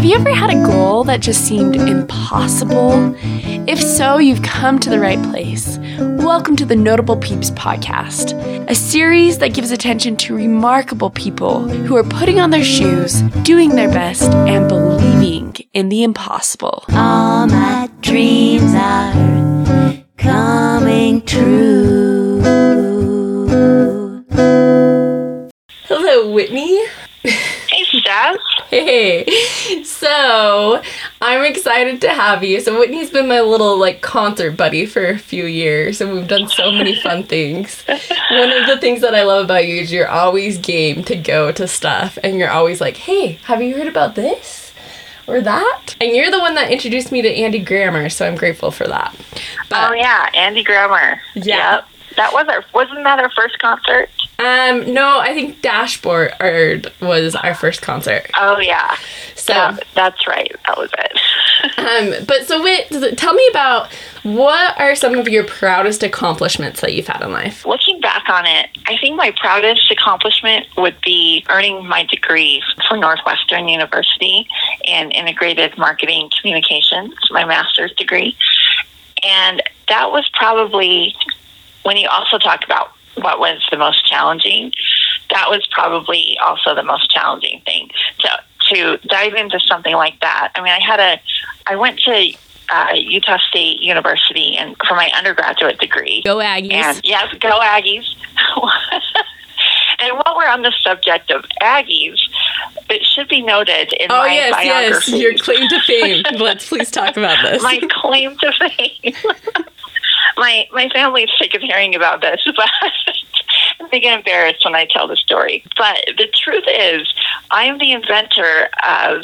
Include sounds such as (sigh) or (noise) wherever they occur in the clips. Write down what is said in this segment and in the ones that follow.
Have you ever had a goal that just seemed impossible? If so, you've come to the right place. Welcome to the Notable Peeps podcast, a series that gives attention to remarkable people who are putting on their shoes, doing their best, and believing in the impossible. All my dreams are coming true. Hello, Whitney. Hey, Steph. Hey, (laughs) so I'm excited to have you. So Whitney's been my little like concert buddy for a few years, and we've done so many fun things. One of the things that I love about you is you're always game to go to stuff, and you're always like, "Hey, have you heard about this or that?" And you're the one that introduced me to Andy Grammer, so I'm grateful for that. oh yeah, Andy Grammer. Yeah. Yep. That was our wasn't that our first concert? Um, no, I think Dashboard was our first concert. Oh yeah. So Yeah, that's right. That was it. (laughs) Um, but so wait, tell me about what are some of your proudest accomplishments that you've had in life? Looking back on it, I think my proudest accomplishment would be earning my degree from Northwestern University in integrated marketing communications, my master's degree. And that was probably when you also talk about what was the most challenging, that was probably also the most challenging thing to to dive into something like that. I mean, I had a I went to uh, Utah State University and for my undergraduate degree. Go Aggies. And yes, go Aggies. (laughs) and while we're on the subject of Aggies, it should be noted in oh my yes, yes, biography. your claim to fame. (laughs) Let's please talk about this. my claim to fame. (laughs) my my family's sick of hearing about this, (laughs) but they get embarrassed when I tell the story. But the truth is, I am the inventor of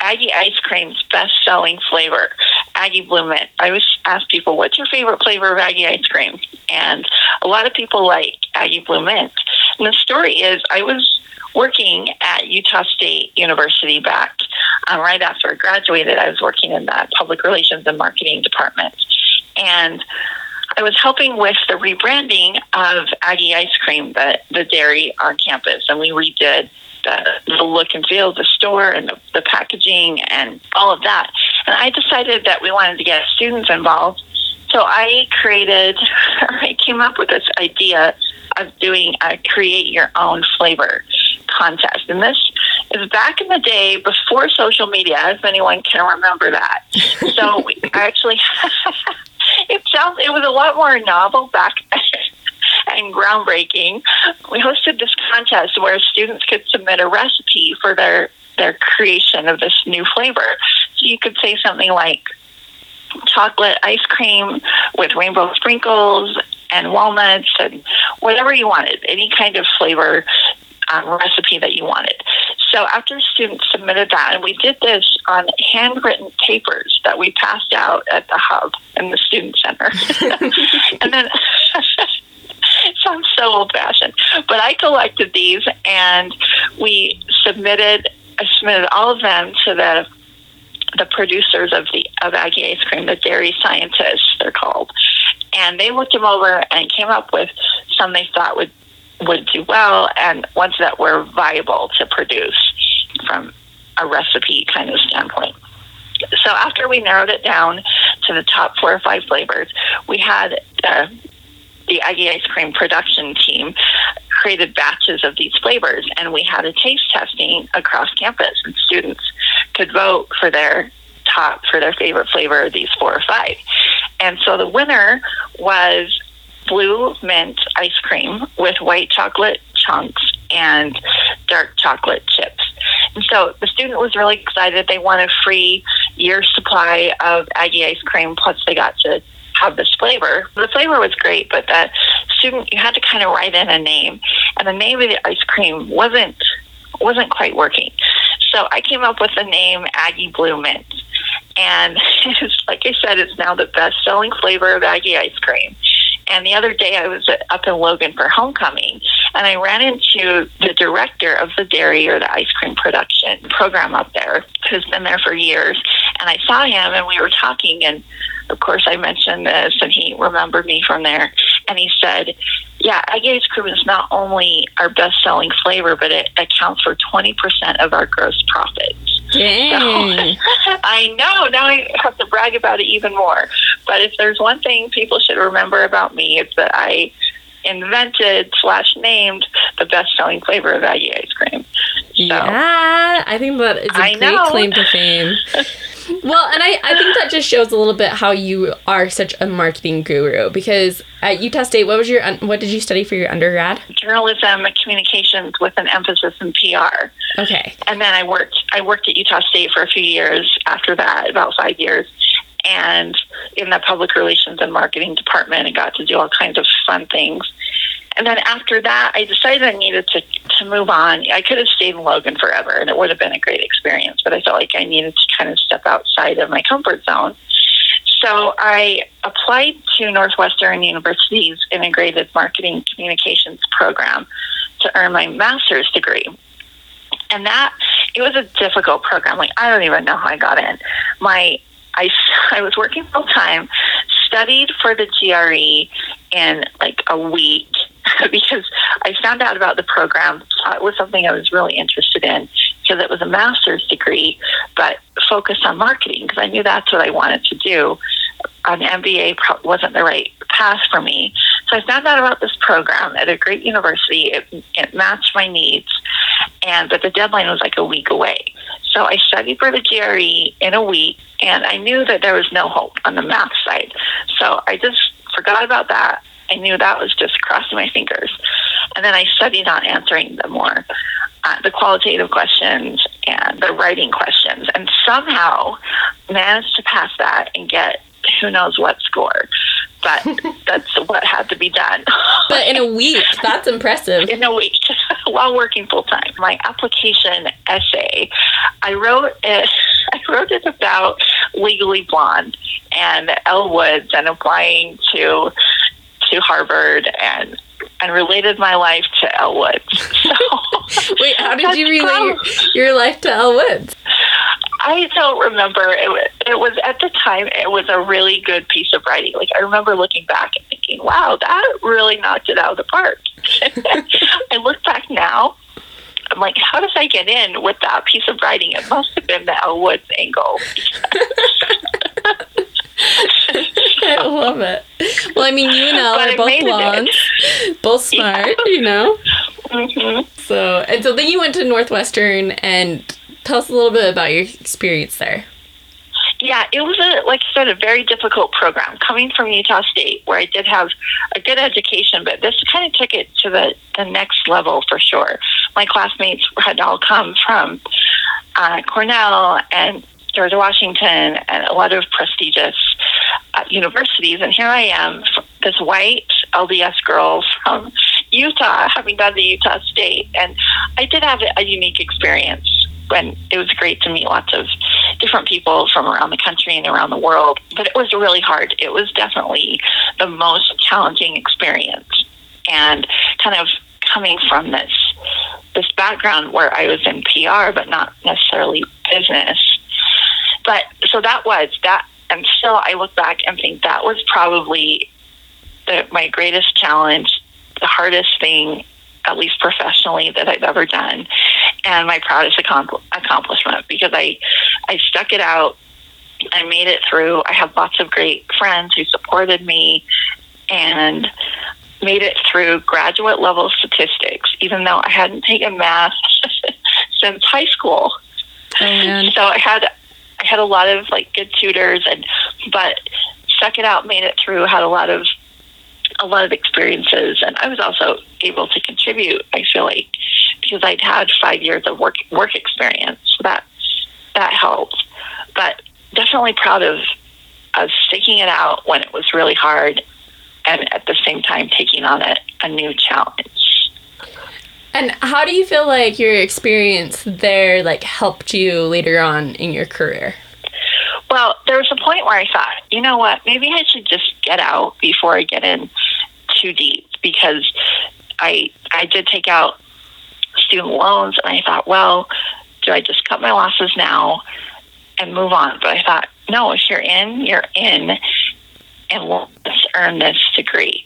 Aggie ice cream's best-selling flavor, Aggie Blue Mint. I always ask people, "What's your favorite flavor of Aggie ice cream?" And a lot of people like Aggie Blue Mint. And the story is, I was working at Utah State University back um, right after I graduated. I was working in the public relations and marketing department, and I was helping with the rebranding of Aggie Ice Cream, the the dairy on campus, and we redid the, the look and feel of the store and the, the packaging and all of that. And I decided that we wanted to get students involved. So I created, (laughs) I came up with this idea of doing a create your own flavor contest. And this is back in the day before social media, if anyone can remember that. (laughs) So we actually, (laughs) it sounds, it was a lot more novel back then (laughs) and groundbreaking. We hosted this contest where students could submit a recipe for their their creation of this new flavor. So you could say something like chocolate ice cream with rainbow sprinkles and walnuts and whatever you wanted, any kind of flavor um, recipe that you wanted. So after students submitted that, and we did this on handwritten papers that we passed out at the hub in the student center, (laughs) and then. It (laughs) sounds so old fashioned. But I collected these and we submitted I submitted all of them to the the producers of the of Aggie ice cream, the dairy scientists they're called. And they looked them over and came up with some they thought would would do well and ones that were viable to produce from a recipe kind of standpoint. So after we narrowed it down to the top four or five flavors, we had uh, the Aggie ice cream production team created batches of these flavors, and we had a taste testing across campus, and students could vote for their top for their favorite flavor of these four or five. And so the winner was blue mint ice cream with white chocolate chunks and dark chocolate chips. And so the student was really excited. They won a free year supply of Aggie ice cream, plus they got to have this flavor. The flavor was great, but the student you had to kind of write in a name, and the name of the ice cream wasn't wasn't quite working. So I came up with the name Aggie Blue Mint, and (laughs) it's like I said, it's now the best selling flavor of Aggie ice cream. And the other day I was up in Logan for homecoming, and I ran into the director of the dairy or the ice cream production program up there, who's been there for years. And I saw him, and we were talking, and of course I mentioned this, and he remembered me from there. And he said, "Yeah, Aggie ice cream is not only our best-selling flavor, but it accounts for 20% of our gross profits." Dang. (laughs) I know. Now I have to brag about it even more. But if there's one thing people should remember about me, it's that I invented slash named the best selling flavor of Aggie ice cream. So, Yeah, I think that is a I great know. claim to fame. (laughs) well, and I, I think that just shows a little bit how you are such a marketing guru because at Utah State, what was your what did you study for your undergrad? journalism and communications with an emphasis in PR. Okay. and then I worked I worked at Utah State for a few years after that, about five years, and in the public relations and marketing department, and got to do all kinds of fun things. And then after that, I decided I needed to to move on. I could have stayed in Logan forever, and it would have been a great experience. But I felt like I needed to kind of step outside of my comfort zone. So I applied to Northwestern University's integrated marketing communications program to earn my master's degree and that it was a difficult program. Like I don't even know how I got in. My I (laughs) I was working full time, studied for the GRE in like a week (laughs) because I found out about the program. It was something I was really interested in because it was a master's degree, but focused on marketing because I knew that's what I wanted to do. An MBA wasn't the right path for me. So I found out about this program at a great university. It, it matched my needs, and but the deadline was like a week away. So I studied for the GRE in a week, and I knew that there was no hope on the math side. So I just forgot about that. I knew that was just crossing my fingers, and then I studied on answering the more uh, the qualitative questions and the writing questions, and somehow managed to pass that and get who knows what score. But (laughs) that's what had to be done. But in a week, (laughs) that's impressive. in a week (laughs) while working full time. My application essay, I wrote it. I wrote it about Legally Blonde and Elle Woods and applying to to Harvard and and related my life to Elle Woods. (laughs) So Wait, how did you relate your, your life to Elle Woods? I don't remember. It was, it was at the time. It was a really good piece of writing. Like I remember looking back and thinking, "Wow, that really knocked it out of the park." (laughs) I look back now. I'm like, how did I get in with that piece of writing? It must have been the Elle Woods angle. (laughs) I love it. Well, I mean, you and Elle But are both blondes, (laughs) both smart, you know. hmm So, and so then you went to Northwestern, and tell us a little bit about your experience there. Yeah, it was a like I said, a very difficult program. Coming from Utah State, where I did have a good education, but this kind of took it to the the next level for sure. My classmates had all come from uh, Cornell and George Washington and a lot of prestigious uh, universities, and here I am, this white LDS girl from Utah, having gone to Utah State, and I did have a unique experience when it was great to meet lots of different people from around the country and around the world. But it was really hard. It was definitely the most challenging experience. And kind of coming from this this background where I was in PR but not necessarily business. But so that was that and still I look back and think that was probably the, my greatest challenge, the hardest thing at least professionally that I've ever done and my proudest accompl- accomplishment because I I stuck it out. I made it through. I had lots of great friends who supported me and made it through graduate level statistics, even though I hadn't taken math (laughs) since high school. Oh man, So I had I had a lot of like good tutors and but stuck it out, made it through, had a lot of a lot of experiences and I was also able to contribute, I feel like, because I'd had five years of work work experience. So that that helped. But definitely proud of of sticking it out when it was really hard and at the same time taking on a, a new challenge. and how do you feel like your experience there like helped you later on in your career? Well, there was a point where I thought, you know what, maybe I should just get out before I get in too deep because I I did take out student loans and I thought, well, do I just cut my losses now and move on? But I thought, no, if you're in, you're in and let's earn this degree.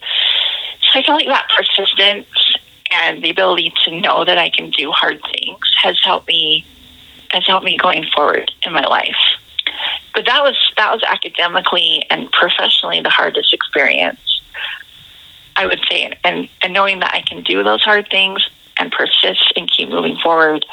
So I feel like that persistence and the ability to know that I can do hard things has helped me has helped me going forward in my life. But that was that was academically and professionally the hardest experience. I would say, and and knowing that I can do those hard things and persist and keep moving forward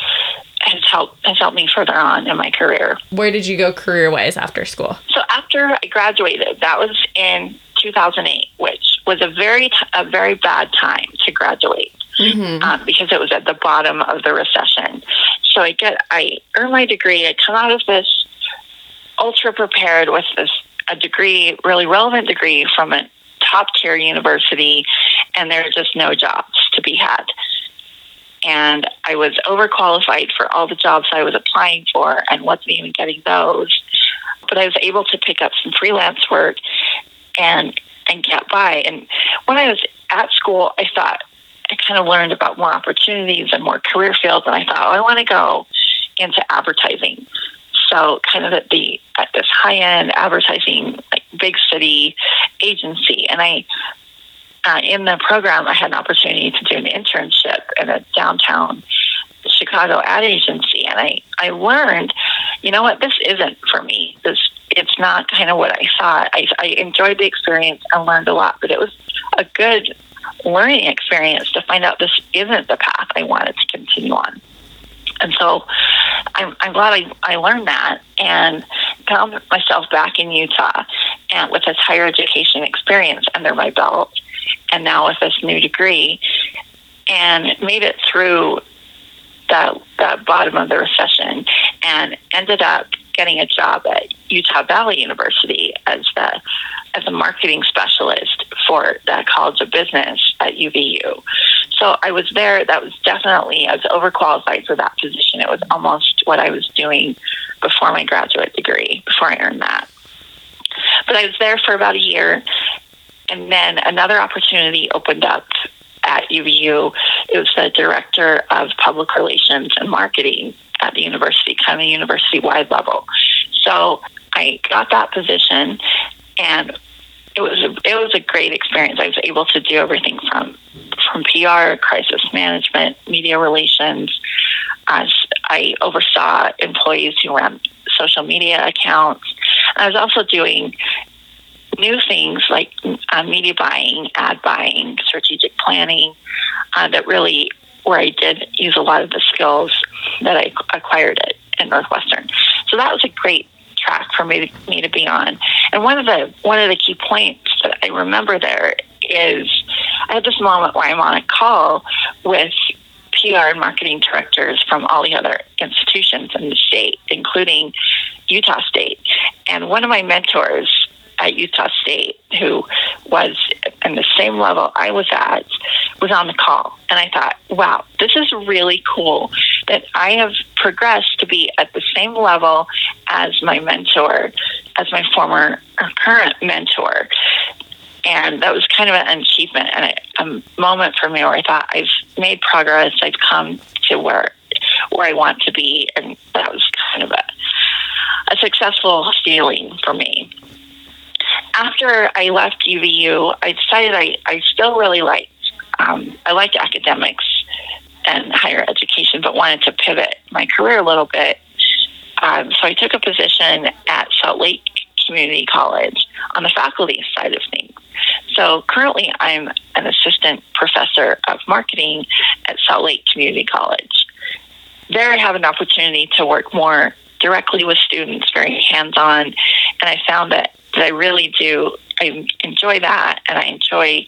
has helped has helped me further on in my career. Where did you go career wise after school? So after I graduated, that was in 2008, which was a very t- a very bad time to graduate Mm-hmm. um, because it was at the bottom of the recession. So I get I earn my degree. I come out of this ultra prepared with this a degree, really relevant degree from a top tier university, and there are just no jobs to be had. And I was overqualified for all the jobs I was applying for and wasn't even getting those. But I was able to pick up some freelance work and and get by. And when I was at school, I thought I kind of learned about more opportunities and more career fields, and I thought, oh, I want to go into advertising. So, kind of at the at this high end advertising, like big city agency, and I. Uh, in the program, I had an opportunity to do an internship in a downtown Chicago ad agency, and I, I learned, you know what, this isn't for me. This it's not kind of what I thought. I, I enjoyed the experience and learned a lot, but it was a good learning experience to find out this isn't the path I wanted to continue on. And so I'm, I'm glad I, I learned that and found myself back in Utah and with this higher education experience under my belt and now with this new degree and made it through that, the bottom of the recession and ended up getting a job at Utah Valley University as the as a marketing specialist for the College of Business at UVU. So I was there. That was definitely I was overqualified for that position. It was almost what I was doing before my graduate degree, before I earned that. But I was there for about a year, and then another opportunity opened up at UVU. It was the director of public relations and marketing at the university, kind of university wide level. So I got that position, and it was a, it was a great experience. I was able to do everything from from PR, crisis management, media relations. As I oversaw employees who ran social media accounts. I was also doing new things like uh, media buying, ad buying, strategic planning uh, that really where I did use a lot of the skills that I acquired at, at Northwestern. So that was a great track for me to, me to be on. And one of the one of the key points that I remember there is I had this moment where I'm on a call with PR and marketing directors from all the other institutions in the state, including Utah State. And one of my mentors at Utah State, who was in the same level I was at, was on the call. And I thought, wow, this is really cool that I have progressed to be at the same level as my mentor, as my former or current mentor. And that was kind of an achievement and a, a moment for me where I thought I've made progress. I've come to where where I want to be, and that was kind of a a successful feeling for me after I left UVU, I decided I, I still really liked um, I liked academics and higher education, but wanted to pivot my career a little bit. Um, so I took a position at Salt Lake Community College on the faculty side of things. So currently, I'm an assistant professor of marketing at Salt Lake Community College. There, I have an opportunity to work more directly with students, very hands on, and I found that that I really do. I enjoy that, and I enjoy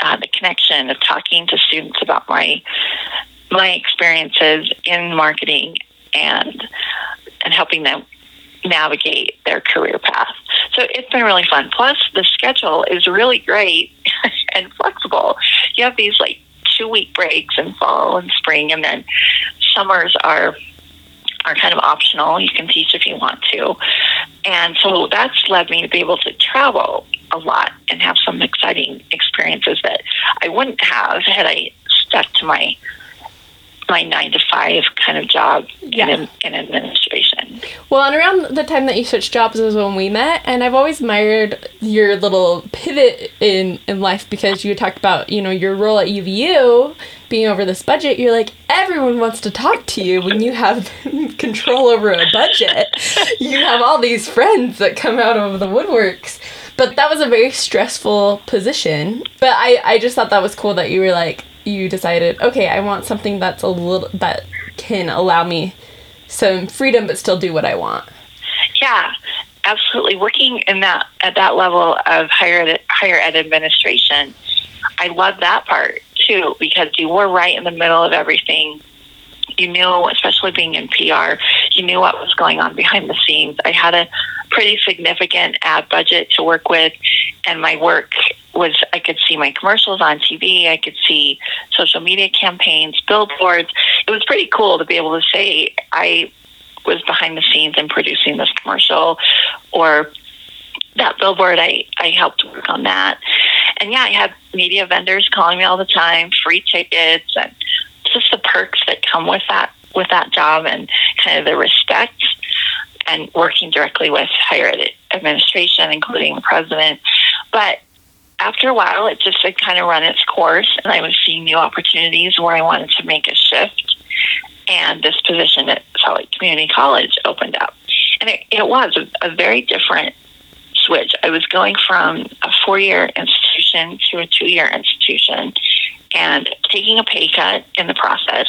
uh, the connection of talking to students about my my experiences in marketing and and helping them navigate their career path. So it's been really fun. Plus, the schedule is really great (laughs) and flexible. You have these like two week breaks in fall and spring, and then summers are are kind of optional. You can teach if you want to. And so that's led me to be able to travel a lot exciting experiences that I wouldn't have had I stuck to my my nine to five kind of job Yeah. in, in administration. Well, and around the time that you switched jobs is when we met, and I've always admired your little pivot in in life because you talked about you know your role at UVU being over this budget. You're like everyone wants to talk to you when you have (laughs) control over a budget. you have all these friends that come out of the woodworks. But that was a very stressful position. But I, I just thought that was cool that you were like, you decided, okay, I want something that's a little, that can allow me some freedom but still do what I want. Yeah, absolutely. Working in that at that level of higher ed, higher ed administration, I love that part too because you were right in the middle of everything. You knew, especially being in PR, you knew what was going on behind the scenes. I had a pretty significant ad budget to work with, and my work was I could see my commercials on TV, I could see social media campaigns, billboards. It was pretty cool to be able to say I was behind the scenes in producing this commercial or that billboard I, I helped work on that. And yeah, I had media vendors calling me all the time, free tickets and just the perks that come with that with that job and kind of the respect and working directly with higher ed administration, including the president. But after a while, it just had kind of run its course, and I was seeing new opportunities where I wanted to make a shift. And this position at Salt Lake Community College opened up. And it, it was a, a very different switch. I was going from a four year institution to a two year institution and taking a pay cut in the process,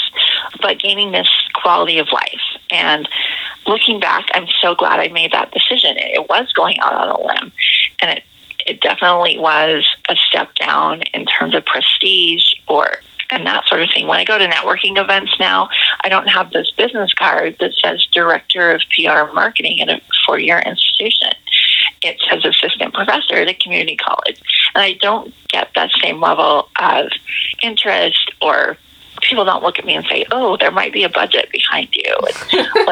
but gaining this quality of life. And looking back, I'm so glad I made that decision. It was going out on a limb, and it it definitely was a step down in terms of prestige or and that sort of thing. When I go to networking events now, I don't have this business card that says director of PR marketing at a four year institution. It says assistant professor at a community college. And I don't get that same level of interest or people don't look at me and say, "Oh, there might be a budget behind you. Let's (laughs)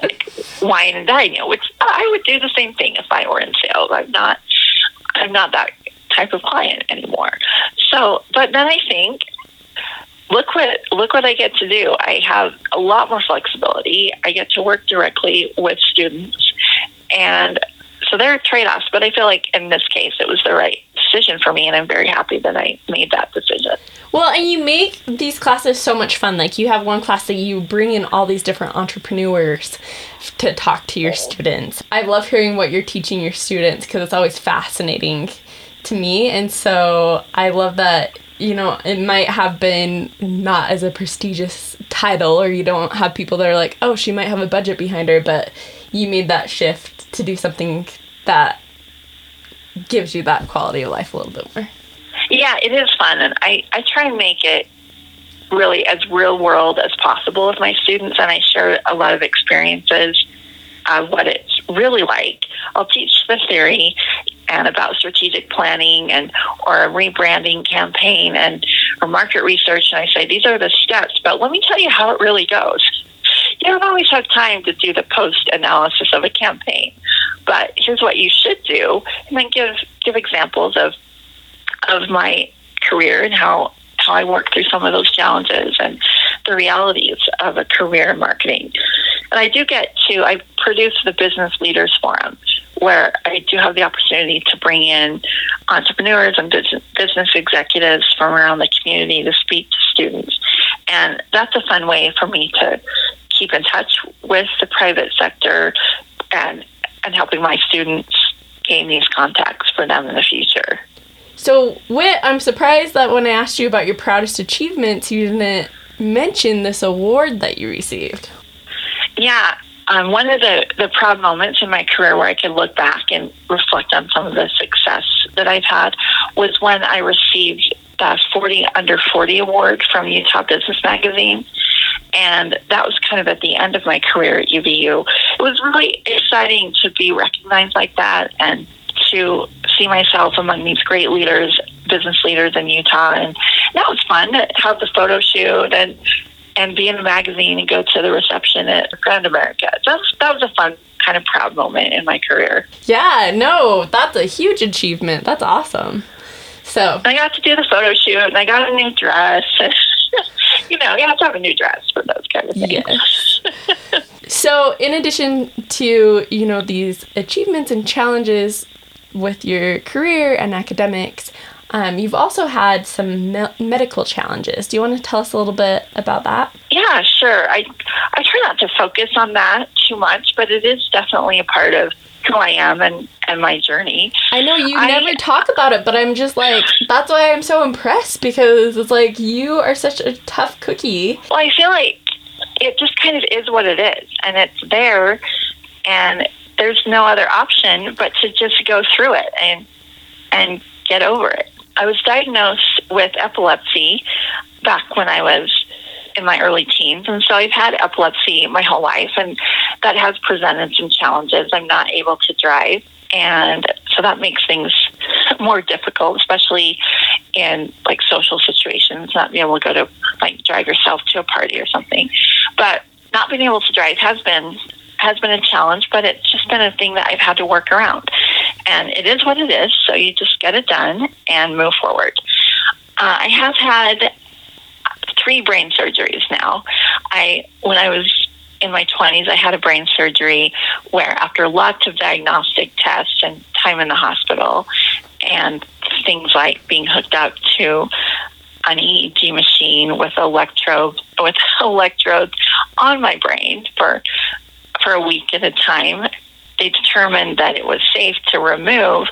like, wine and dine you." Which I would do the same thing if I were in sales. I'm not. I'm not that type of client anymore. So, but then I think, look what look what I get to do. I have a lot more flexibility. I get to work directly with students, and so there are trade offs. But I feel like in this case, it was the right decision for me, and I'm very happy that I made that decision. Well, and you make these classes so much fun. Like you have one class that you bring in all these different entrepreneurs to talk to your students. I love hearing what you're teaching your students because it's always fascinating to me. And so I love that, you know, it might have been not as a prestigious title or you don't have people that are like, oh, she might have a budget behind her, but you made that shift to do something that gives you that quality of life a little bit more. Yeah, it is fun, and I, I try and make it really as real world as possible with my students, and I share a lot of experiences of what it's really like. I'll teach the theory and about strategic planning and or a rebranding campaign and or market research, and I say these are the steps, but let me tell you how it really goes. You don't always have time to do the post analysis of a campaign, but here's what you should do, and then give give examples of of my career and how how I worked through some of those challenges and the realities of a career in marketing. And I do get to I produce the Business Leaders Forum where I do have the opportunity to bring in entrepreneurs and business, business executives from around the community to speak to students. And that's a fun way for me to keep in touch with the private sector and and helping my students gain these contacts for them in the future. So, Whit, I'm surprised that when I asked you about your proudest achievements, you didn't mention this award that you received. Yeah, um, one of the, the proud moments in my career where I could look back and reflect on some of the success that I've had was when I received the 40 Under 40 award from Utah Business Magazine. And that was kind of at the end of my career at UVU. It was really exciting to be recognized like that and to see myself among these great leaders, business leaders in Utah. And that was fun to have the photo shoot and and be in the magazine and go to the reception at Grand America. That was, that was a fun, kind of proud moment in my career. Yeah, no, that's a huge achievement. That's awesome. So I got to do the photo shoot and I got a new dress. (laughs) you know, you have to have a new dress for those kind of things. Yes. (laughs) so, in addition to, you know, these achievements and challenges with your career and academics, um, you've also had some me- medical challenges. Do you want to tell us a little bit about that? Yeah, sure. I I try not to focus on that too much, but it is definitely a part of who I am and, and my journey. I know you I- never talk about it, but I'm just like, that's why I'm so impressed because it's like you are such a tough cookie. Well, I feel like it just kind of is what it is, and it's there, and there's no other option but to just go through it and and get over it. I was diagnosed with epilepsy back when I was in my early teens, and so I've had epilepsy my whole life, and that has presented some challenges. I'm not able to drive, and so that makes things (laughs) more difficult, especially in like social situations, not being able to go to like drive yourself to a party or something. But not being able to drive has been has been a challenge, but it's just been a thing that I've had to work around. And it is what it is, so you just get it done and move forward. Uh, I have had three brain surgeries now. I when I was in my 20s, I had a brain surgery where after lots of diagnostic tests and time in the hospital and things like being hooked up to an EEG machine with electrode with (laughs) electrodes on my brain for for a week at a time. They determined that it was safe to remove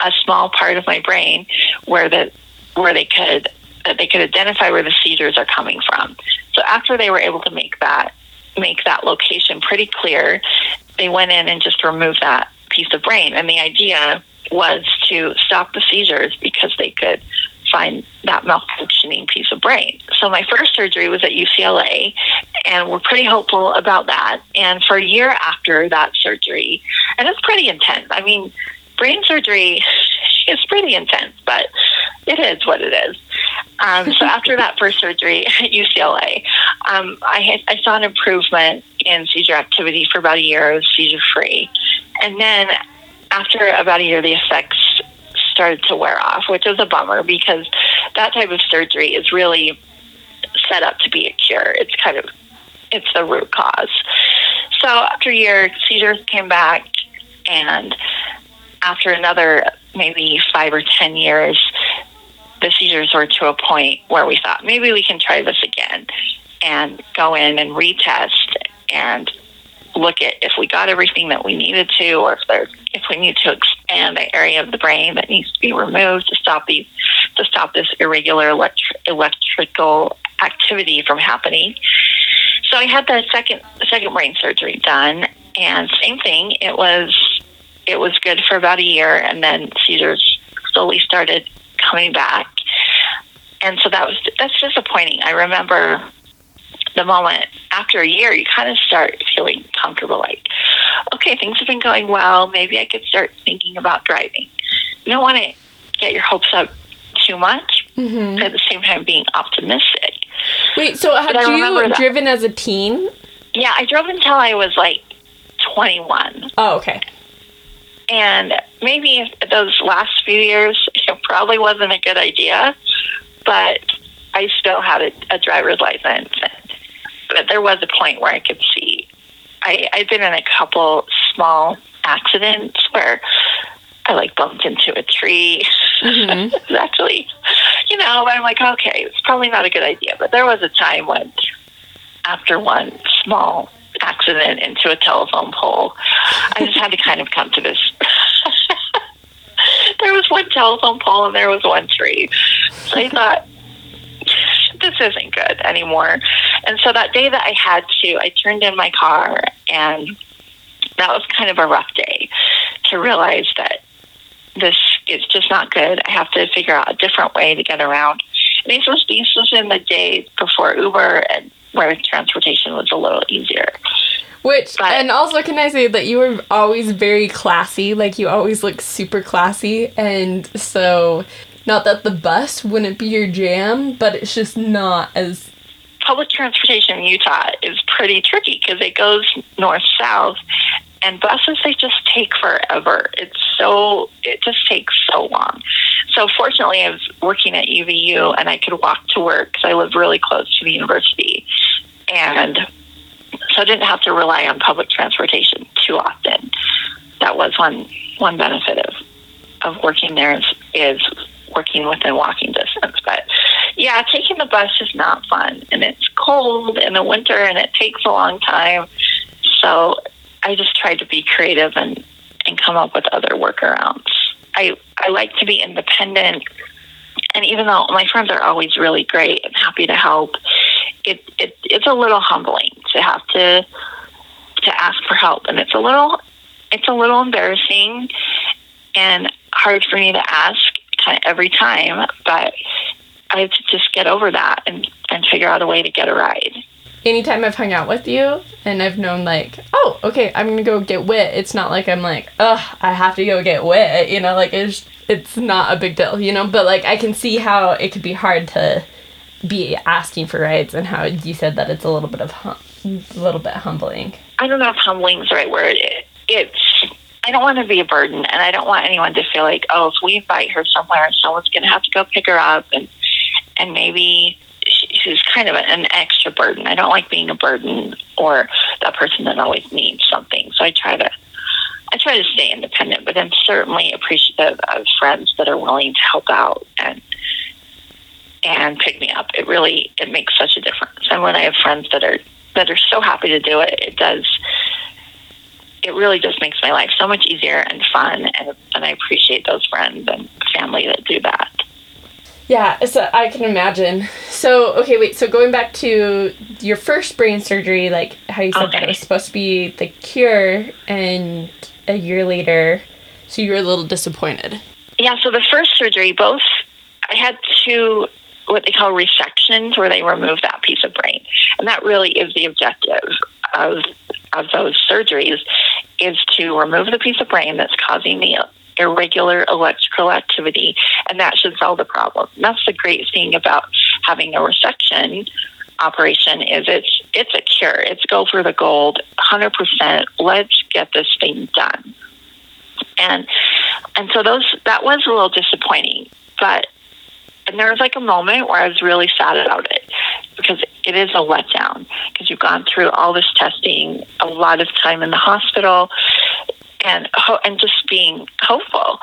a small part of my brain where the where they could that they could identify where the seizures are coming from. So after they were able to make that make that location pretty clear, they went in and just removed that piece of brain. And the idea was to stop the seizures because they could find that malfunctioning piece of brain. So my first surgery was at UCLA and we're pretty hopeful about that. And for a year after that surgery, and it's pretty intense. I mean, brain surgery (laughs) is pretty intense, but it is what it is. Um, so after that first surgery at UCLA, um, I, had, I saw an improvement in seizure activity for about a year. I was seizure free. And then after about a year, the effects started to wear off, which is a bummer because that type of surgery is really set up to be a cure. It's kind of it's the root cause. So after a year, seizures came back, and after another maybe five or ten years, the seizures were to a point where we thought maybe we can try this again and go in and retest and look at if we got everything that we needed to or if there if we need to expand the area of the brain that needs to be removed to stop these to stop this irregular electri- electrical activity from happening. So I had the second second brain surgery done and same thing. It was it was good for about a year and then seizures slowly started coming back. And so that was that's disappointing. I remember the moment after a year you kind of start feeling comfortable like okay things have been going well maybe i could start thinking about driving you don't want to get your hopes up too much Mm-hmm. but at the same time being optimistic Wait, so had you driven as a teen? yeah i drove until i was like 21 Oh, okay. And maybe those last few years (laughs) it probably wasn't a good idea but i still had a, a driver's license. But there was a point where i could see I, i'd been in a couple small accidents where i like bumped into a tree. (laughs) Mhm. It was actually you know i'm like okay it's probably not a good idea. But there was a time when after one small accident into a telephone pole i just had to kind of come to this (laughs) there was one telephone pole and there was one tree so i thought this isn't good anymore and so that day that i had to i turned in my car and that was kind of a rough day to realize that this is just not good. I have to figure out a different way to get around. And this was this was in the day before Uber and where transportation was a little easier. Which But- and also can I say that you were always very classy, like you always look super classy and so not that the bus wouldn't be your jam, but it's just not as Public transportation in Utah is pretty tricky because it goes north south, and buses they just take forever. It's so it just takes so long. So fortunately, I was working at UVU and I could walk to work because I lived really close to the university, and so I didn't have to rely on public transportation too often. That was one one benefit of of working there is, is working within walking distance. But yeah, taking the bus is not fun and it's cold in the winter and it takes a long time. So I just tried to be creative and, and come up with other workarounds. I, I like to be independent. And even though my friends are always really great and happy to help, it, it it's a little humbling to have to to ask for help and it's a little it's a little embarrassing and hard for me to ask kind of every time, but I have to just get over that and, and figure out a way to get a ride. Anytime I've hung out with you and I've known like, oh, okay, I'm gonna go get Whit. It's not like I'm like, ugh, I have to go get Whit. You know, like it's it's not a big deal. You know, but like I can see how it could be hard to be asking for rides and how you said that it's a little bit of hum- a little bit humbling. I don't know if humbling is the right word. It, it's I don't want to be a burden, and I don't want anyone to feel like, oh, if we invite her somewhere, someone's going to have to go pick her up, and and maybe she's kind of an extra burden. I don't like being a burden or that person that always needs something. So I try to I try to stay independent, but I'm certainly appreciative of friends that are willing to help out and and pick me up. It really it makes such a difference. And when I have friends that are that are so happy to do it, it does it really just makes my life so much easier and fun and, and I appreciate those friends and family that do that. Yeah, so I can imagine. So, okay, wait. So going back to your first brain surgery, like how you said Okay. that it was supposed to be the cure, and a year later, so you were a little disappointed. Yeah, so the first surgery, both I had two what they call resections where they remove that piece of brain. And that really is the objective of of those surgeries is to remove the piece of brain that's causing the irregular electrical activity and that should solve the problem. That's the great thing about having a resection operation is it's it's a cure. It's go for the gold, 100%. Let's get this thing done. And and so those that was a little disappointing, but and there was like a moment where I was really sad about it because it is a letdown because you've gone through all this testing, a lot of time in the hospital, and and just being hopeful.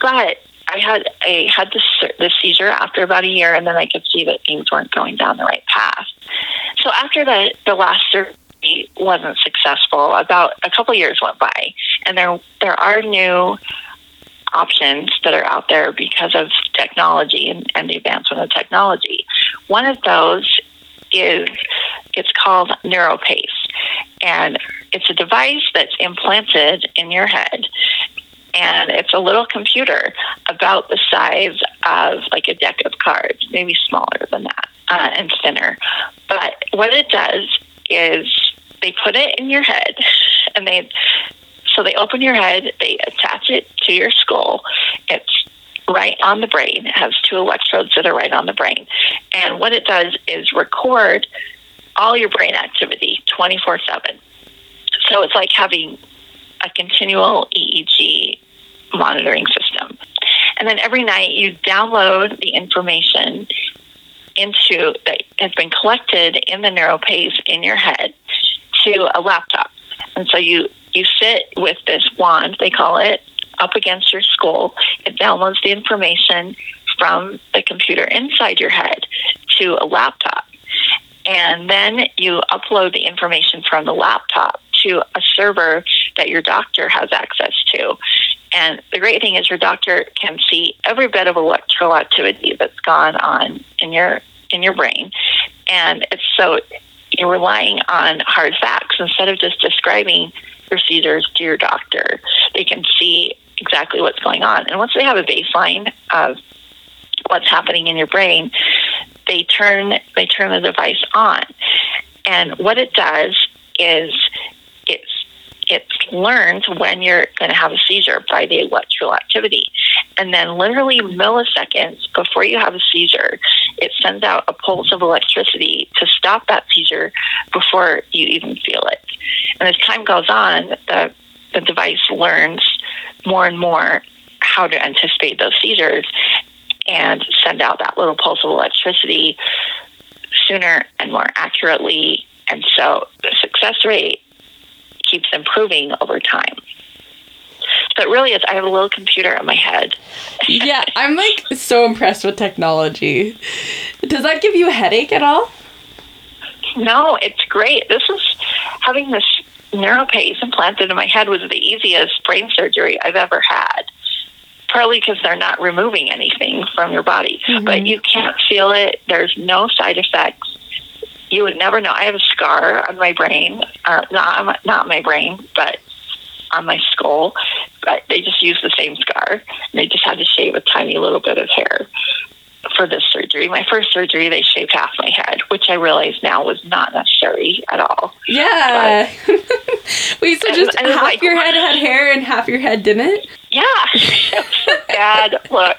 But I had I had this this seizure after about a year, and then I could see that things weren't going down the right path. So after the the last surgery wasn't successful, about a couple years went by, and there there are new options that are out there because of technology and, and the advancement of technology. One of those is it's called NeuroPace, and it's a device that's implanted in your head, and it's a little computer about the size of like a deck of cards, maybe smaller than that, uh, and thinner. But what it does is they put it in your head, and they so they open your head, they attach it to your skull. It's right on the brain. It has two electrodes that are right on the brain. And what it does is record all your brain activity 24 7. So it's like having a continual EEG monitoring system. And then every night you download the information into that has been collected in the NeuroPace in your head to a laptop. And so you you sit with this wand, they call it, up against your skull. It downloads the information from the computer inside your head to a laptop. And then you upload the information from the laptop to a server that your doctor has access to. And the great thing is your doctor can see every bit of electrical activity that's gone on in your in your brain. And it's so you're relying on hard facts instead of just describing seizures to your doctor. They can see exactly what's going on. And once they have a baseline of what's happening in your brain, they turn they turn the device on. And what it does is it's it learns when you're going to have a seizure by the electrical activity. And then, literally milliseconds before you have a seizure, it sends out a pulse of electricity to stop that seizure before you even feel it. And as time goes on, the, the device learns more and more how to anticipate those seizures and send out that little pulse of electricity sooner and more accurately. And so the success rate keeps improving over time. But really, it's I have a little computer in my head. Yeah, (laughs) I'm like so impressed with technology. Does that give you a headache at all? No, it's great. This is having this neuropace implanted in my head was the easiest brain surgery I've ever had. Partly because they're not removing anything from your body, but mm-hmm. you can't feel it. There's no side effects. You would never know. I have a scar on my brain, or not my- not my brain, but on my skull. But they just used the same scar. And they just had to shave a tiny little bit of hair for this surgery. My first surgery, they shaved half my head, which I realize now was not necessary at all. Yeah. (laughs) Wait, so And- just and half like- your head had hair and half your head didn't? Yeah, (laughs) bad look.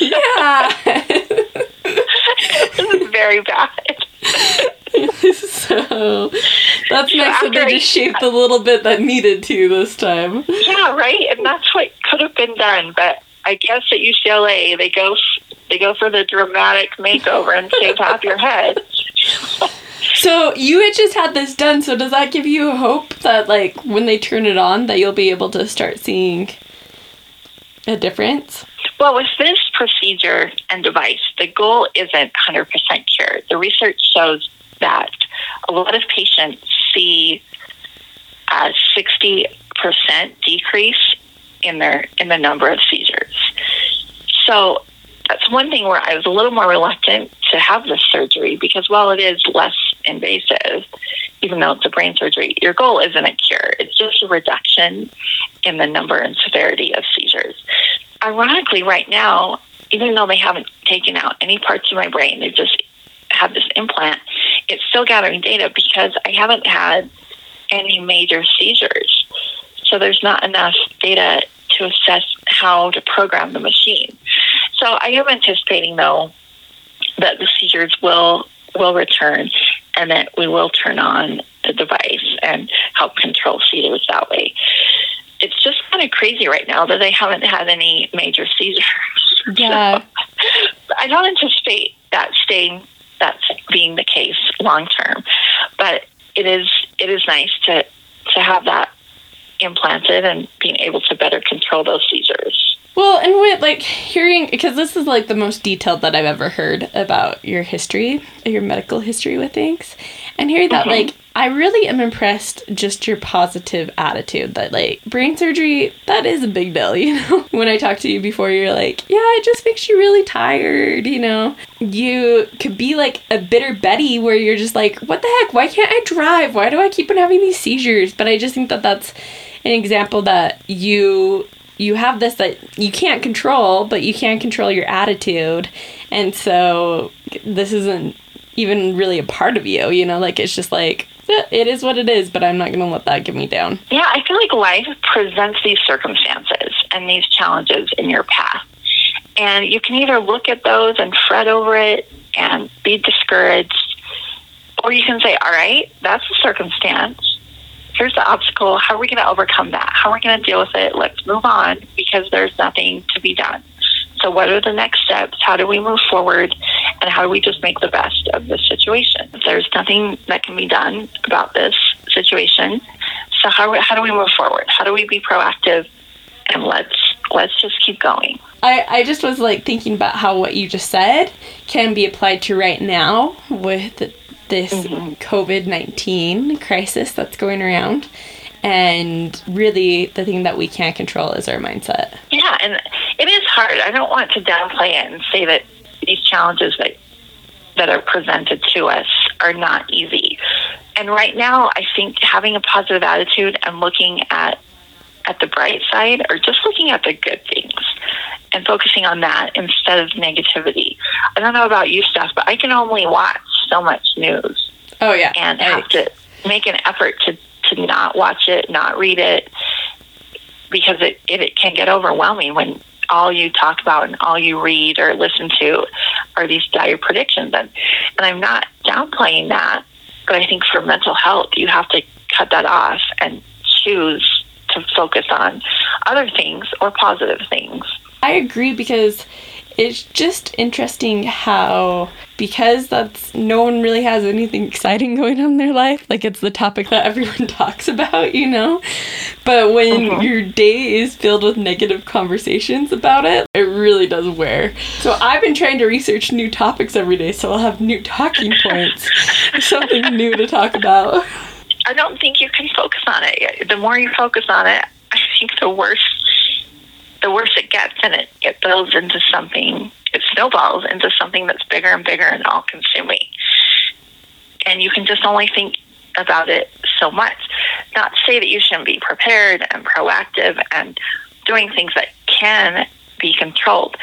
Yeah. (laughs) It was very bad. so that's nice that they just shaved a little bit that needed to this time. Yeah, right. And that's what could have been done, but I guess at UCLA they go they go for the dramatic makeover and shave half your head. So you had just had this done, so does that give you hope that like when they turn it on that you'll be able to start seeing a difference? Well, with this procedure and device, the goal isn't 100% cure. The research shows that a lot of patients see a 60% decrease in their in the number of seizures. So that's one thing where I was a little more reluctant to have this surgery because while it is less invasive, even though it's a brain surgery, your goal isn't a cure. It's just a reduction in the number and severity of seizures. Ironically, right now, even though they haven't taken out any parts of my brain, they've just have this implant, it's still gathering data because I haven't had any major seizures. So there's not enough data to assess how to program the machine. So I am anticipating though that the seizures will will return and that we will turn on the device and help control seizures that way. It's just kind of crazy right now that they haven't had any major seizures. (laughs) Yeah. I don't anticipate that staying that's being the case long term, but it is it is nice to to have that implanted and being able to better control those seizures. Well, and with like hearing, because this is like the most detailed that I've ever heard about your history, your medical history with things, and hearing that, mm-hmm. like, I really am impressed just your positive attitude that, like, brain surgery, that is a big deal, (laughs) you know? when I talked to you before, you're like, yeah, it just makes you really tired, you know? You could be like a bitter Betty where you're just like, what the heck? Why can't I drive? Why do I keep on having these seizures? But I just think that that's an example that you you have this that you can't control, but you can control your attitude. And so this isn't even really a part of you, you know, like it's just like "Eh, it is what it is, but I'm not going to let that get me down. Yeah, I feel like life presents these circumstances and these challenges in your path. And you can either look at those and fret over it and be discouraged, or you can say, all right, that's a circumstance. Here's the obstacle. How are we going to overcome that? How are we going to deal with it? Let's move on because there's nothing to be done. So, what are the next steps? How do we move forward? And how do we just make the best of the situation? There's nothing that can be done about this situation. So, how, how do we move forward? How do we be proactive? And let's let's just keep going. I, I just was like thinking about how what you just said can be applied to right now with this mm-hmm. COVID 19 crisis that's going around. And really, the thing that we can't control is our mindset. Yeah, and it is hard. I don't want to downplay it and say that these challenges that that are presented to us are not easy. And right now, I think having a positive attitude and looking at at the bright side or just looking at the good things and focusing on that instead of negativity. I don't know about you, Steph, but I can only watch so much news Oh, yeah. and I- have to make an effort to, to not watch it, not read it, because it, it, it can get overwhelming when all you talk about and all you read or listen to are these dire predictions. And, and I'm not downplaying that, but I think for mental health, you have to cut that off and choose to focus on other things or positive things. I agree because it's just interesting how because that's no one really has anything exciting going on in their life like it's the topic that everyone (laughs) talks about you know But when Mhm. your day is filled with negative conversations about it, it really does wear. So I've been trying to research new topics every day so I'll have new talking points, (laughs) something new to talk about. I don't think you can focus on it. The more you focus on it, I think the worse the worse it gets and it, it builds into something it snowballs into something that's bigger and bigger and all consuming. And you can just only think about it so much. Not to say that you shouldn't be prepared and proactive and doing things that can be controlled,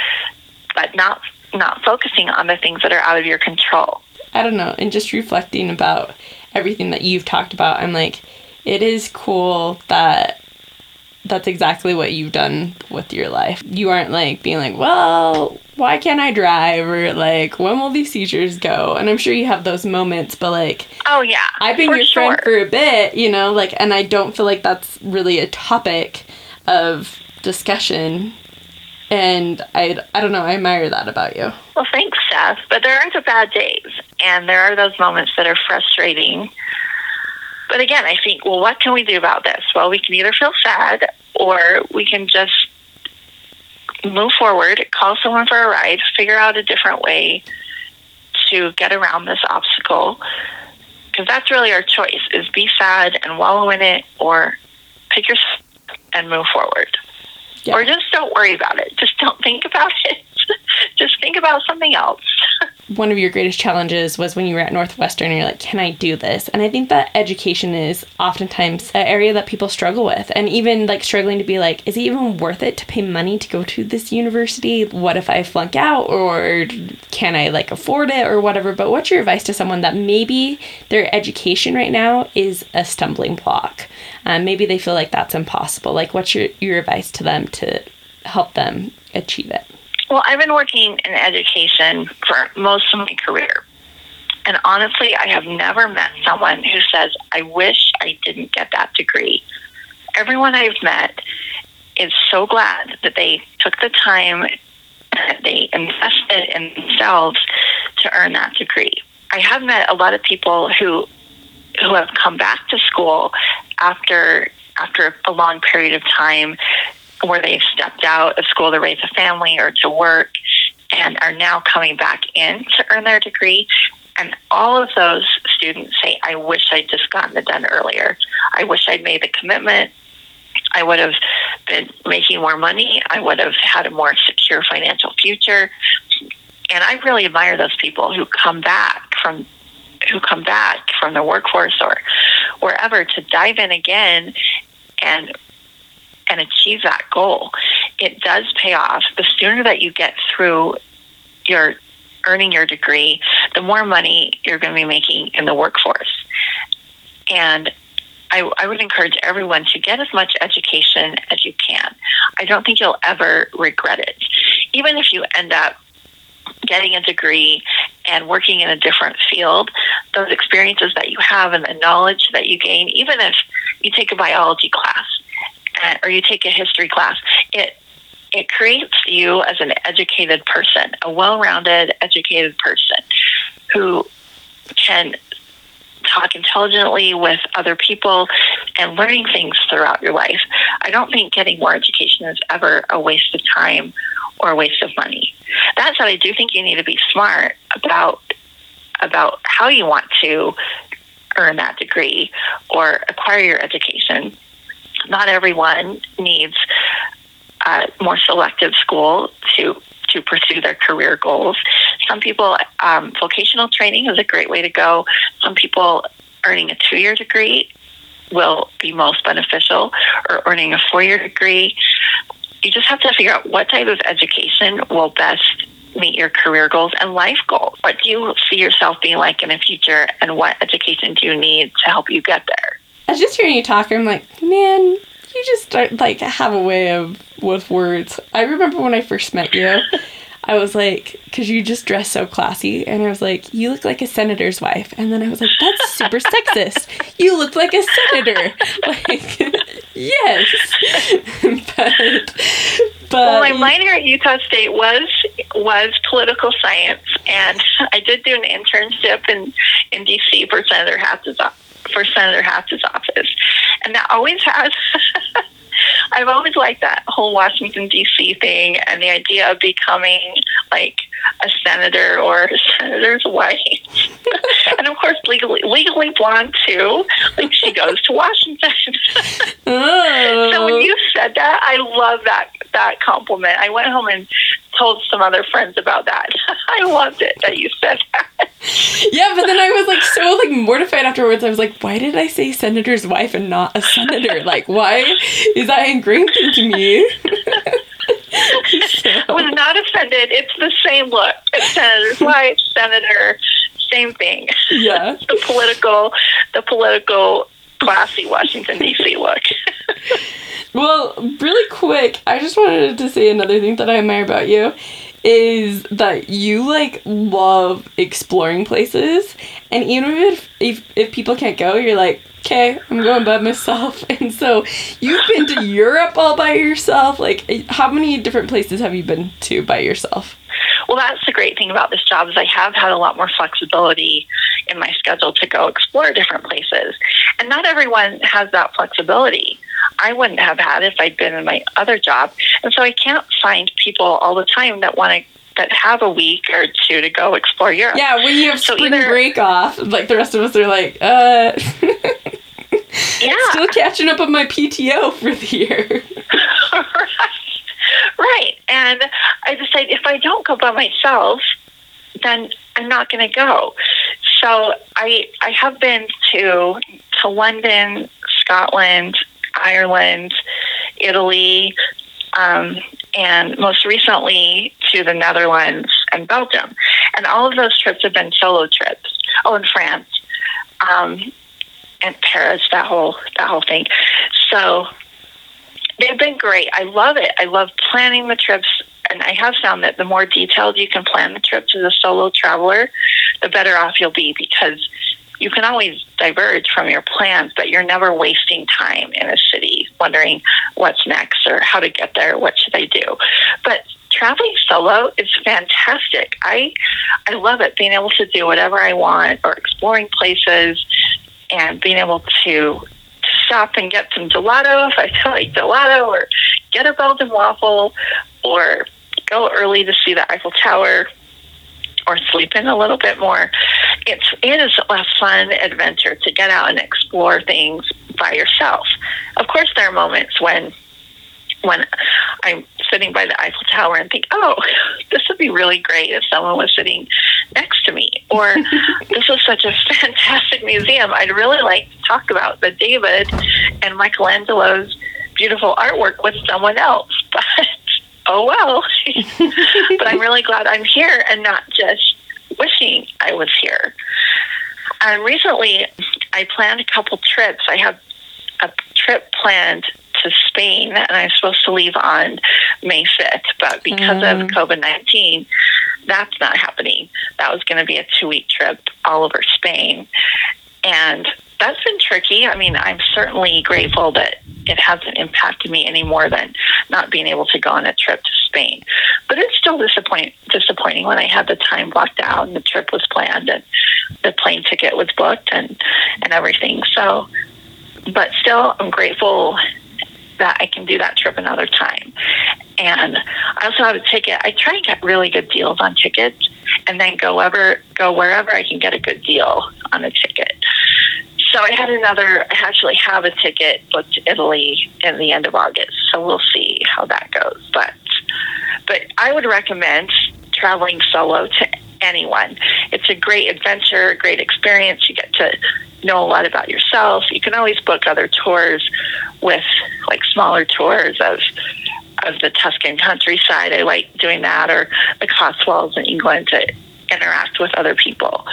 but not not focusing on the things that are out of your control. I don't know, and just reflecting about everything that you've talked about, I'm like, it is cool that that's exactly what you've done with your life. You aren't like being like, well, why can't I drive? Or like, when will these seizures go? And I'm sure you have those moments, but like, Oh yeah. I've been your sure. friend for a bit, you know, like, and I don't feel like that's really a topic of discussion. And I, I don't know, I admire that about you. Well, thanks, Steph. But there are the bad days, and there are those moments that are frustrating. But again, I think, well, what can we do about this? Well, we can either feel sad or we can just move forward, call someone for a ride, figure out a different way to get around this obstacle. Because that's really our choice: is be sad and wallow in it, or pick your and move forward. Yeah. Or just don't worry about it. Just don't (laughs) think about it. just think about something else. (laughs) one of your greatest challenges was when you were at Northwestern and you're like, can I do this? And I think that education is oftentimes an area that people struggle with. And even like struggling to be like, is it even worth it to pay money to go to this university? What if I flunk out or can I like afford it or whatever? But what's your advice to someone that maybe their education right now is a stumbling block? Um, maybe they feel like that's impossible. Like, what's your, your advice to them to help them achieve it? Well, I've been working in education for most of my career. And honestly, I have never met someone who says, I wish I didn't get that degree. Everyone I've met is so glad that they took the time, that they invested in themselves to earn that degree. I have met a lot of people who who have come back to school after after a long period of time where they've stepped out of school to raise a family or to work and are now coming back in to earn their degree. And all of those students say, I wish I'd just gotten it done earlier. I wish I'd made the commitment. I would have been making more money. I would have had a more secure financial future. And I really admire those people who come back from who come back from the workforce or wherever to dive in again and and achieve that goal. It does pay off. The sooner that you get through your earning your degree, the more money you're going to be making in the workforce. And I, I would encourage everyone to get as much education as you can. I don't think you'll ever regret it. Even if you end up getting a degree and working in a different field, those experiences that you have and the knowledge that you gain, even if you take a biology class or you take a history class, it it creates you as an educated person, a well-rounded, educated person who can talk intelligently with other people and learning things throughout your life. I don't think getting more education is ever a waste of time or a waste of money. That said, I do think you need to be smart about about how you want to earn that degree or acquire your education. Not everyone needs a more selective school to to pursue their career goals. Some people, um, vocational training is a great way to go. Some people earning a two year degree will be most beneficial, or earning a four year degree. You just have to figure out what type of education will best meet your career goals and life goals. What do you see yourself being like in the future, and what education do you need to help you get there? I was just hearing you talk, I'm like, man, you just start, like have a way of with words. I remember when I first met you, I was like, because you just dress so classy, and I was like, you look like a senator's wife, and then I was like, that's super sexist. You look like a senator. (laughs) Like, yes, (laughs) but but Well, my minor at Utah State was was political science, and I did do an internship in in DC for Senator Hatch's for Senator Hatch's office, and that always has. (laughs) I've always liked that whole Washington D.C. thing and the idea of becoming like a senator or a senator's wife, (laughs) and of course legally legally blonde too. Like she goes to Washington. Oh. (laughs) so when oh. you said that, I love that that compliment. I went home and told some other friends about that. (laughs) I loved it that you said that. Yeah, but then I was like so like mortified afterwards. I was like, why did I say senator's wife and not a senator? Like, why is that ingrained into me? I (laughs) was not offended. It's the same look. It's senator's wife, senator, same thing. yeah. (laughs) The political, the political, classy Washington D.C. look. (laughs) Well, really quick, I just wanted to say another thing that I admire about you is that you like love exploring places. And even if if, if people can't go you're like okay i'm going by myself. (laughs) And so you've been to (laughs) europe all by yourself. Like how many different places have you been to by yourself Well, that's the great thing about this job is I have had a lot more flexibility in my schedule to go explore different places, and not everyone has that flexibility. I wouldn't have had if I'd been in my other job, and so I can't find people all the time that want to that have a week or two to go explore Europe. yeah when you have So spring either- break off like the rest of us are like uh (laughs) yeah. still catching up on my pto for the year (laughs) (laughs) right. Right. And I decided if I don't go by myself, then I'm not going to go. So I I have been to to London, Scotland, Ireland, Italy, um, and most recently to the Netherlands and Belgium. And all of those trips have been solo trips. Oh, in France, um, and Paris. That whole that whole thing. So they've been great. I love it. I love planning the trips. And I have found that the more detailed you can plan the trips as a solo traveler, the better off you'll be because you can always diverge from your plans, but you're never wasting time in a city wondering what's next or how to get there, what should I do. But traveling solo is fantastic. I I love it being able to do whatever I want or exploring places and being able to stop and get some gelato if I feel like gelato, or get a Belgian waffle, or go early to see the Eiffel Tower, or sleep in a little bit more. It's it is a fun adventure to get out and explore things by yourself. Of course, there are moments when when I'm sitting by the Eiffel Tower and think, oh, (laughs) this would be really great if someone was sitting next to me. Or (laughs) this is such a fantastic museum. I'd really like to talk about the David and Michelangelo's beautiful artwork with someone else. (laughs) But oh well. but I'm really glad I'm here and not just wishing I was here. And recently, I planned a couple trips. I have a trip planned to Spain, and I'm supposed to leave on May 5th. But because of mm. COVID 19, that's not happening. That was going to be a two week trip all over Spain. And that's been tricky. I mean, I'm certainly grateful that it hasn't impacted me any more than not being able to go on a trip to Spain. But it's still disappoint, disappointing when I had the time blocked out and the trip was planned and the plane ticket was booked and, and everything. So, but still, I'm grateful that I can do that trip another time. And I also have a ticket. I try and get really good deals on tickets and then go wherever, go wherever I can get a good deal on a ticket. So I had another, I actually have a ticket booked to Italy in the end of August. So we'll see how that goes. But, but I would recommend traveling solo to anyone. It's a great adventure, great experience. You get to know a lot about yourself. You can always book other tours with like smaller tours of of the Tuscan countryside. I like doing that or the Cotswolds in England to interact with other people.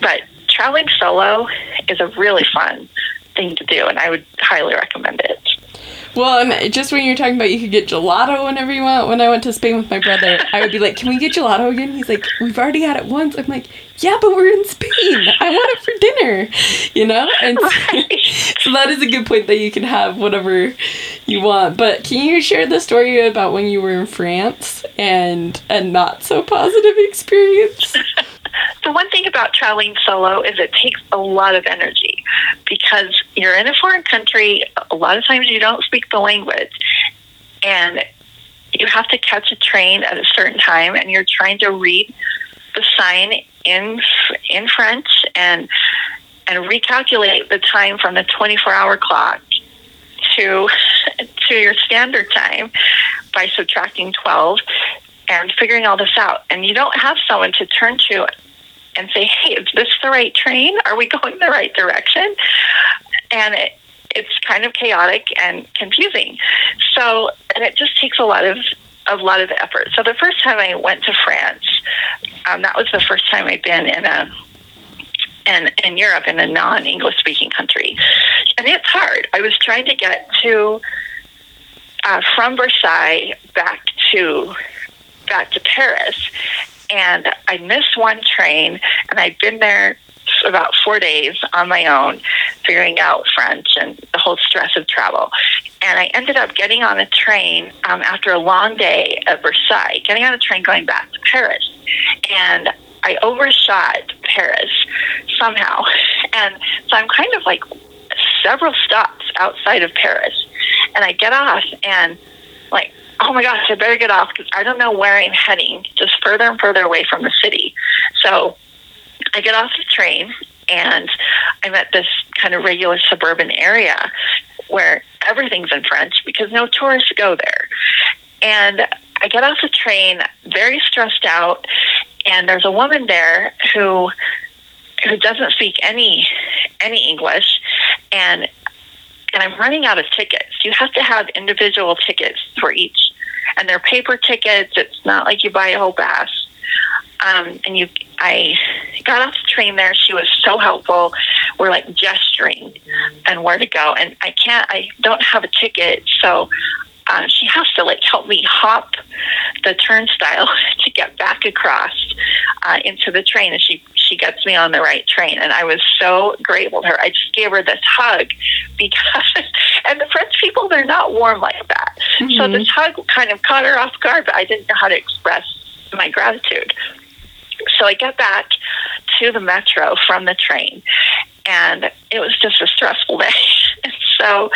But traveling solo is a really fun thing to do and I would highly recommend it. Well, and just when you're talking about you could get gelato whenever you want, when I went to Spain with my brother, I would be like, "Can we get gelato again?" He's like, "We've already had it once." I'm like, "Yeah, but we're in Spain. I want it for dinner," you know. And (laughs) (laughs) so that is a good point that you can have whatever you want. But can you share the story about when you were in France and a not so positive experience? (laughs) the one thing about traveling solo is it takes a lot of energy because you're in a foreign country. A lot of times you don't speak the language, and you have to catch a train at a certain time, and you're trying to read the sign in in French and and recalculate the time from the 24 hour clock to (laughs) to your standard time by subtracting 12 and figuring all this out. And you don't have someone to turn to and say, "Hey, is this the right train? Are we (laughs) going the right direction?" And it, it's kind of chaotic and confusing. So, and it just takes a lot of a lot of effort. So the first time I went to France, um, that was the first time I'd been in a in, in Europe in a non English speaking country. And it's hard. I was trying to get to uh, from Versailles back to back to Paris and I missed one train and I'd been there about four days on my own figuring out French and the whole stress of travel. And I ended up getting on a train um, after a long day at Versailles, getting on a train going back to Paris. And I overshot Paris somehow. (laughs) And so I'm kind of like several stops outside of Paris. And I get off and like, oh my gosh, I better get off because I don't know where I'm heading, just further and further away from the city. So I get off the train and I'm at this kind of regular suburban area where everything's in French because no tourists go there. And I get off the train very stressed out and there's a woman there who who doesn't speak any any English and and I'm running out of tickets. You have to have individual tickets for each and they're paper tickets. It's not like you buy a whole pass. Um, and you I got off the train there. She was so helpful. We're like gesturing and where to go. And I can't I don't have a ticket, so uh, she has to like help me hop the turnstile (laughs) to get back across uh, into the train, and she she gets me on the right train. And I was so grateful to her. I just gave her this hug because, (laughs) and the French people they're not warm like that. Mm-hmm. So this hug kind of caught her off guard, but I didn't know how to express my gratitude. So I get back to the metro from the train, and it was just a stressful (laughs) day. So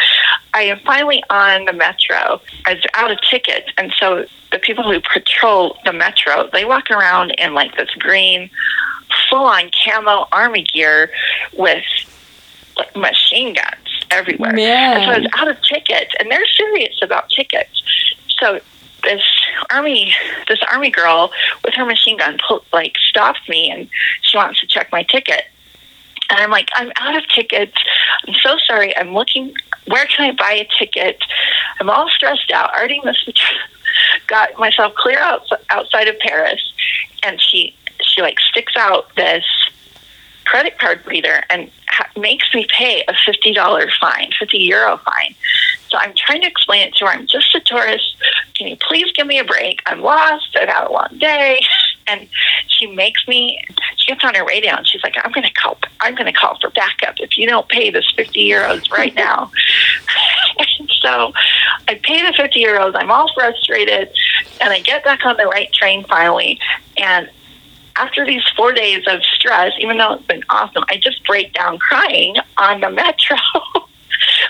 I am finally on the metro. I was out of tickets, and so the people who patrol the metro they walk around in like this green, full-on camo army gear with like machine guns everywhere. Man. And so I was out of tickets, and they're serious about tickets. So this army this army girl with her machine gun like stops me and she wants to check my ticket and I'm like, I'm out of tickets. I'm so sorry. I'm looking, where can I buy a ticket? I'm all stressed out. Already the, (laughs) got myself clear out, outside of Paris. And she, she like sticks out this credit card reader and ha- makes me pay a $50 fine, 50 euro fine. So I'm trying to explain it to her. I'm just a tourist. Can you please give me a break? I'm lost. I've had a long day. And she makes me, she gets on her radio and she's like, I'm going to call, I'm going to call for backup if you don't pay this 50 euros right (laughs) now. and so I pay the 50 euros. I'm all frustrated and I get back on the right train finally. And after these four days of stress, even though it's been awesome, I just break down crying on the (laughs) metro.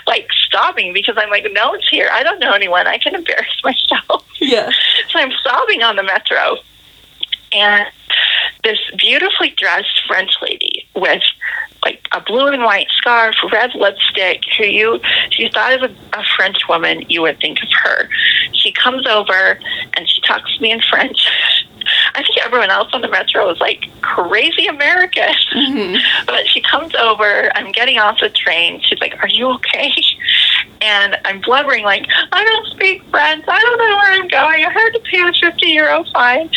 like sobbing because I'm like, no one's here. I don't know anyone. I can embarrass (laughs) myself. Yeah. So I'm sobbing on the metro. And this beautifully dressed French lady with like a blue and white scarf, red lipstick, who you, if you thought of a, a French woman, you would think of her. She comes over and she talks to me in French. (laughs) I think everyone else on the metro was like crazy American. Mm-hmm. (laughs) but she comes over. I'm getting off the train. She's like, "Are you okay?" (laughs) And I'm blubbering like, "I don't speak French. I don't know where I'm going. I had to pay a 50 euro fine."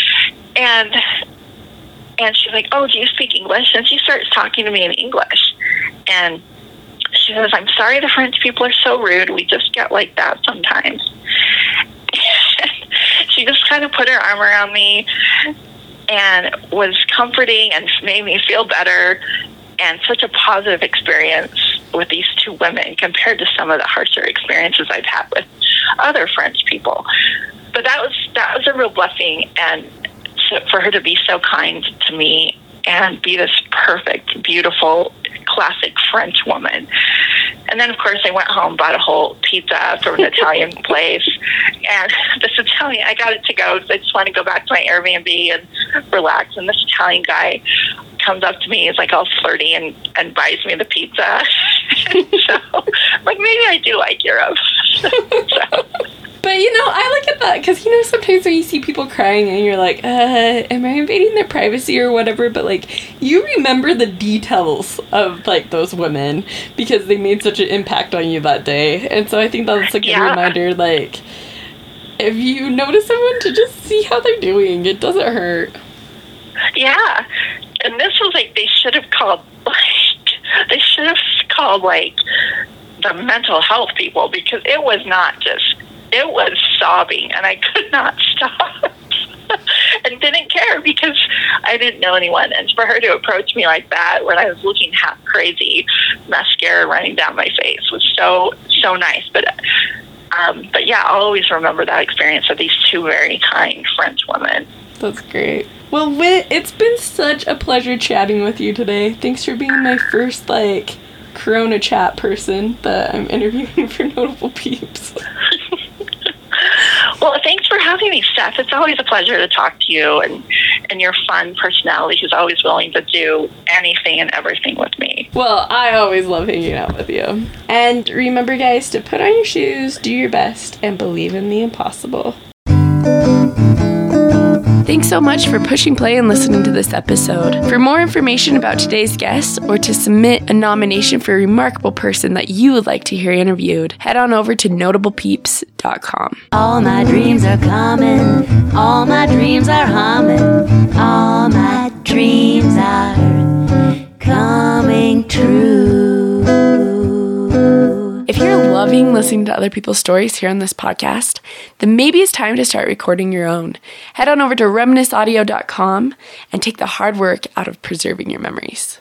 And and she's like, "Oh, do you speak English?" And she starts talking to me in English, and she says, "I'm sorry, the French people are so rude. We just get like that sometimes." She just kind of put her arm around me and was comforting and made me feel better and such a positive experience with these two women compared to some of the harsher experiences I've had with other French people. But that was that was a real blessing and for her to be so kind to me and be this perfect, beautiful, classic French woman. And then, of course, I went home, bought a whole pizza from an (laughs) Italian place. And (laughs) this Italian, I got it to go I just want to go back to my Airbnb and relax. And this Italian guy comes up to me, he's like all flirty and, and buys me the pizza. (laughs) so, like, maybe I do like Europe. so. But you know, I look at that because you know sometimes when you see people crying and you're like, uh, am I invading their privacy or whatever? But like, you remember the details of like those women because they made such an impact on you that day, and so I think that's a good Yeah. reminder. Like, if you notice someone, to just see how they're doing. It doesn't hurt. Yeah. And this was like they should have called (laughs) like they should have called like the mental health people because it was not just it was sobbing and I could not (laughs) stop. and didn't care because I didn't know anyone. And for her to approach me like that when I was looking half crazy, mascara running down my face was so so nice. But um, but yeah, I'll always remember that experience of these two very kind French women. That's great. Well, Whit, it's been such a pleasure chatting with you today. Thanks for being my first like Corona chat person that I'm (laughs) interviewing for Notable Peeps. (laughs) Well, thanks for having me, Steph. It's always a pleasure to talk to you and, and your fun personality who's always willing to do anything and everything with me. Well, I always love hanging out with you. And remember, guys, to put on your shoes, do your best, and believe in the impossible. Thanks so much for pushing play and listening to this episode. For more information about today's guest or to submit a nomination for a remarkable person that you would like to hear interviewed, head on over to notablepeeps.com. All my dreams are coming, all my dreams are humming, all my dreams are coming true. If you're loving listening to other people's stories here on this podcast, then maybe it's time to start recording your own. Head on over to reminisceaudio.com and take the hard work out of preserving your memories.